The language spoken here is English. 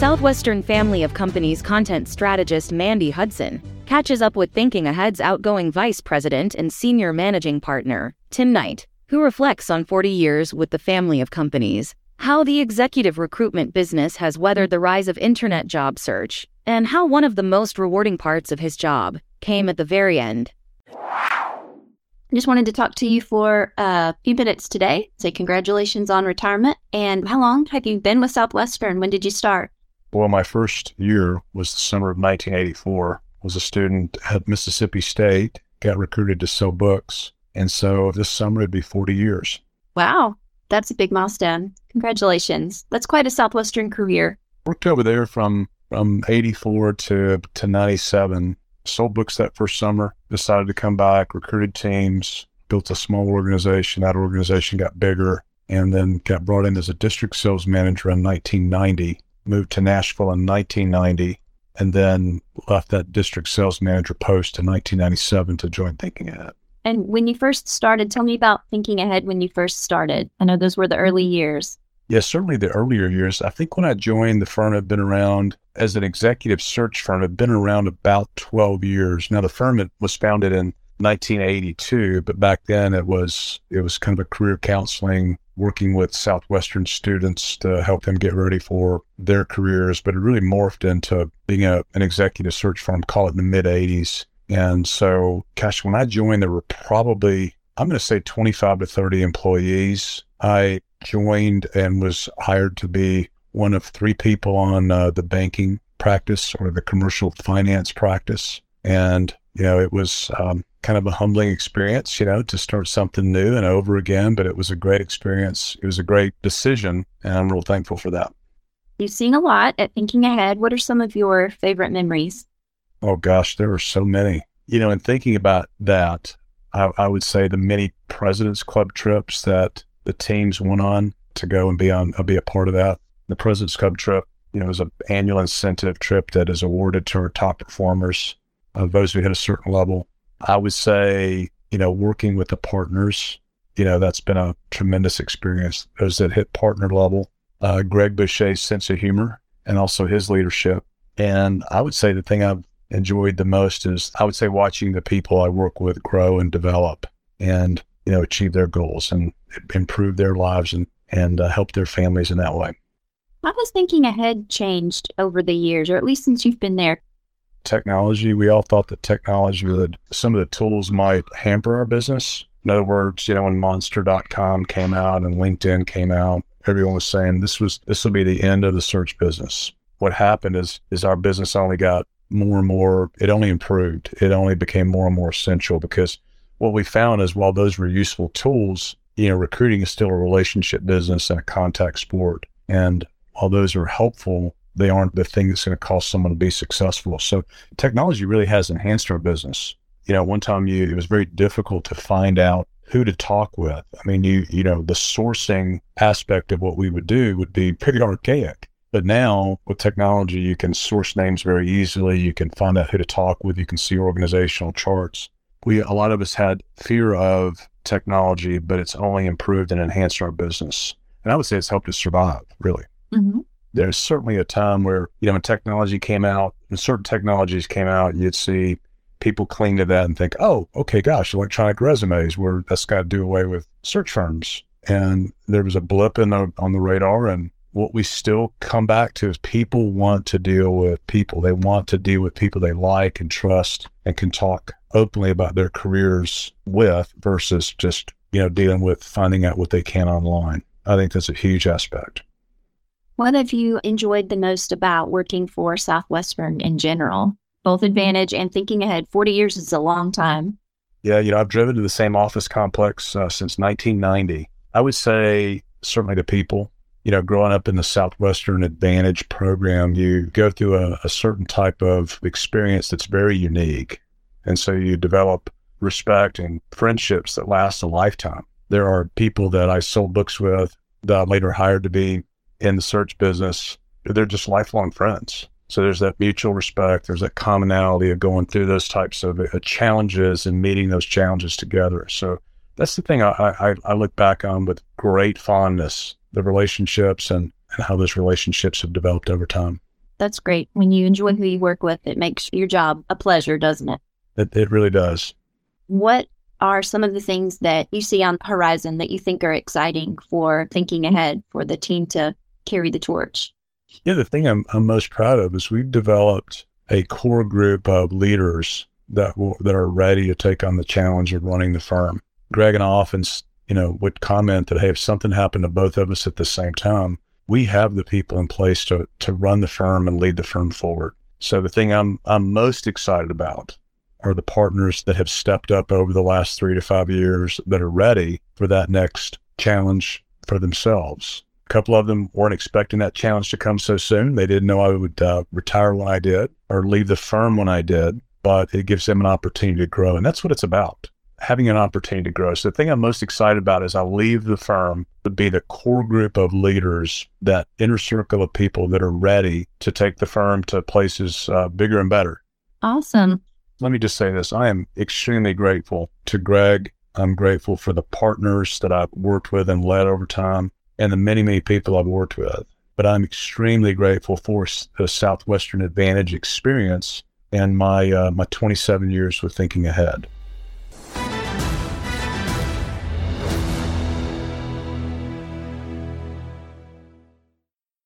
Southwestern family of companies content strategist Mandy Hudson catches up with Thinking Ahead's outgoing vice president and senior managing partner, Tim Knight, who reflects on 40 years with the family of companies, how the executive recruitment business has weathered the rise of internet job search, and how one of the most rewarding parts of his job came at the very end. Just wanted to talk to you for a few minutes today. Say congratulations on retirement. And how long have you been with Southwestern? When did you start? Well, my first year was the summer of 1984. Was a student at Mississippi State, got recruited to sell books. And so this summer it'd be 40 years. Wow, that's a big milestone. Congratulations. That's quite a Southwestern career. Worked over there from from 84 to, to 97 sold books that first summer, decided to come back, recruited teams, built a small organization. That organization got bigger and then got brought in as a district sales manager in 1990, moved to Nashville in 1990, and then left that district sales manager post in 1997 to join Thinking Ahead. And when you first started, tell me about Thinking Ahead when you first started. I know those were the early years. Yes, certainly the earlier years. I think when I joined, the firm had been around as an executive search firm, had been around about 12 years. Now, the firm was founded in 1982, but back then it was it was kind of a career counseling, working with Southwestern students to help them get ready for their careers. But it really morphed into being a, an executive search firm, call it in the mid 80s. And so, gosh, when I joined, there were probably I'm going to say 25 to 30 employees. I joined and was hired to be one of three people on uh, the banking practice or the commercial finance practice. And, you know, it was um, kind of a humbling experience, you know, to start something new and over again, but it was a great experience. It was a great decision, and I'm real thankful for that. You've seen a lot at Thinking Ahead. What are some of your favorite memories? Oh, gosh, there are so many. You know, in thinking about that, I, I would say the many President's Club trips that the teams went on to go and be on, I'll be a part of that. The President's Club trip, you know, is an annual incentive trip that is awarded to our top performers, uh, those who hit a certain level. I would say, you know, working with the partners, you know, that's been a tremendous experience. Those that hit partner level, uh, Greg Boucher's sense of humor and also his leadership. And I would say the thing I've enjoyed the most is I would say watching the people I work with grow and develop and you know, achieve their goals and improve their lives and, and uh, help their families in that way. How has thinking ahead changed over the years, or at least since you've been there? Technology, we all thought that technology would, some of the tools might hamper our business. In other words, you know, when monster.com came out and LinkedIn came out, everyone was saying this was, this will be the end of the search business. What happened is, is our business only got more and more, it only improved. It only became more and more essential because what we found is while those were useful tools, you know, recruiting is still a relationship business and a contact sport. And while those are helpful, they aren't the thing that's going to cause someone to be successful. So technology really has enhanced our business. You know, one time you, it was very difficult to find out who to talk with. I mean, you, you know, the sourcing aspect of what we would do would be pretty archaic. But now with technology, you can source names very easily. You can find out who to talk with. You can see organizational charts we a lot of us had fear of technology, but it's only improved and enhanced our business. And I would say it's helped us survive, really. Mm-hmm. There's certainly a time where, you know, when technology came out, when certain technologies came out, you'd see people cling to that and think, oh, okay, gosh, electronic resumes, where that's got to do away with search firms. And there was a blip in the, on the radar. And what we still come back to is people want to deal with people. They want to deal with people they like and trust and can talk openly about their careers with versus just, you know, dealing with finding out what they can online. I think that's a huge aspect. What have you enjoyed the most about working for Southwestern in general? Both advantage and thinking ahead. 40 years is a long time. Yeah, you know, I've driven to the same office complex uh, since 1990. I would say certainly the people. You know, growing up in the Southwestern Advantage program, you go through a, a certain type of experience that's very unique. And so you develop respect and friendships that last a lifetime. There are people that I sold books with that I later hired to be in the search business. They're just lifelong friends. So there's that mutual respect. There's that commonality of going through those types of uh, challenges and meeting those challenges together. So that's the thing I, I, I look back on with great fondness, the relationships and, and how those relationships have developed over time. That's great. When you enjoy who you work with, it makes your job a pleasure, doesn't it? It, it really does. What are some of the things that you see on the horizon that you think are exciting for thinking ahead for the team to carry the torch? Yeah, the thing I'm, I'm most proud of is we've developed a core group of leaders that will, that are ready to take on the challenge of running the firm. Greg and I often, you know, would comment that hey, if something happened to both of us at the same time, we have the people in place to to run the firm and lead the firm forward. So the thing I'm I'm most excited about are the partners that have stepped up over the last three to five years that are ready for that next challenge for themselves. A couple of them weren't expecting that challenge to come so soon. They didn't know I would uh, retire when I did or leave the firm when I did, but it gives them an opportunity to grow. And that's what it's about having an opportunity to grow. So the thing I'm most excited about is I leave the firm to be the core group of leaders, that inner circle of people that are ready to take the firm to places uh, bigger and better. Awesome let me just say this. I am extremely grateful to Greg. I'm grateful for the partners that I've worked with and led over time and the many, many people I've worked with. But I'm extremely grateful for the Southwestern Advantage experience and my, uh, my 27 years with Thinking Ahead.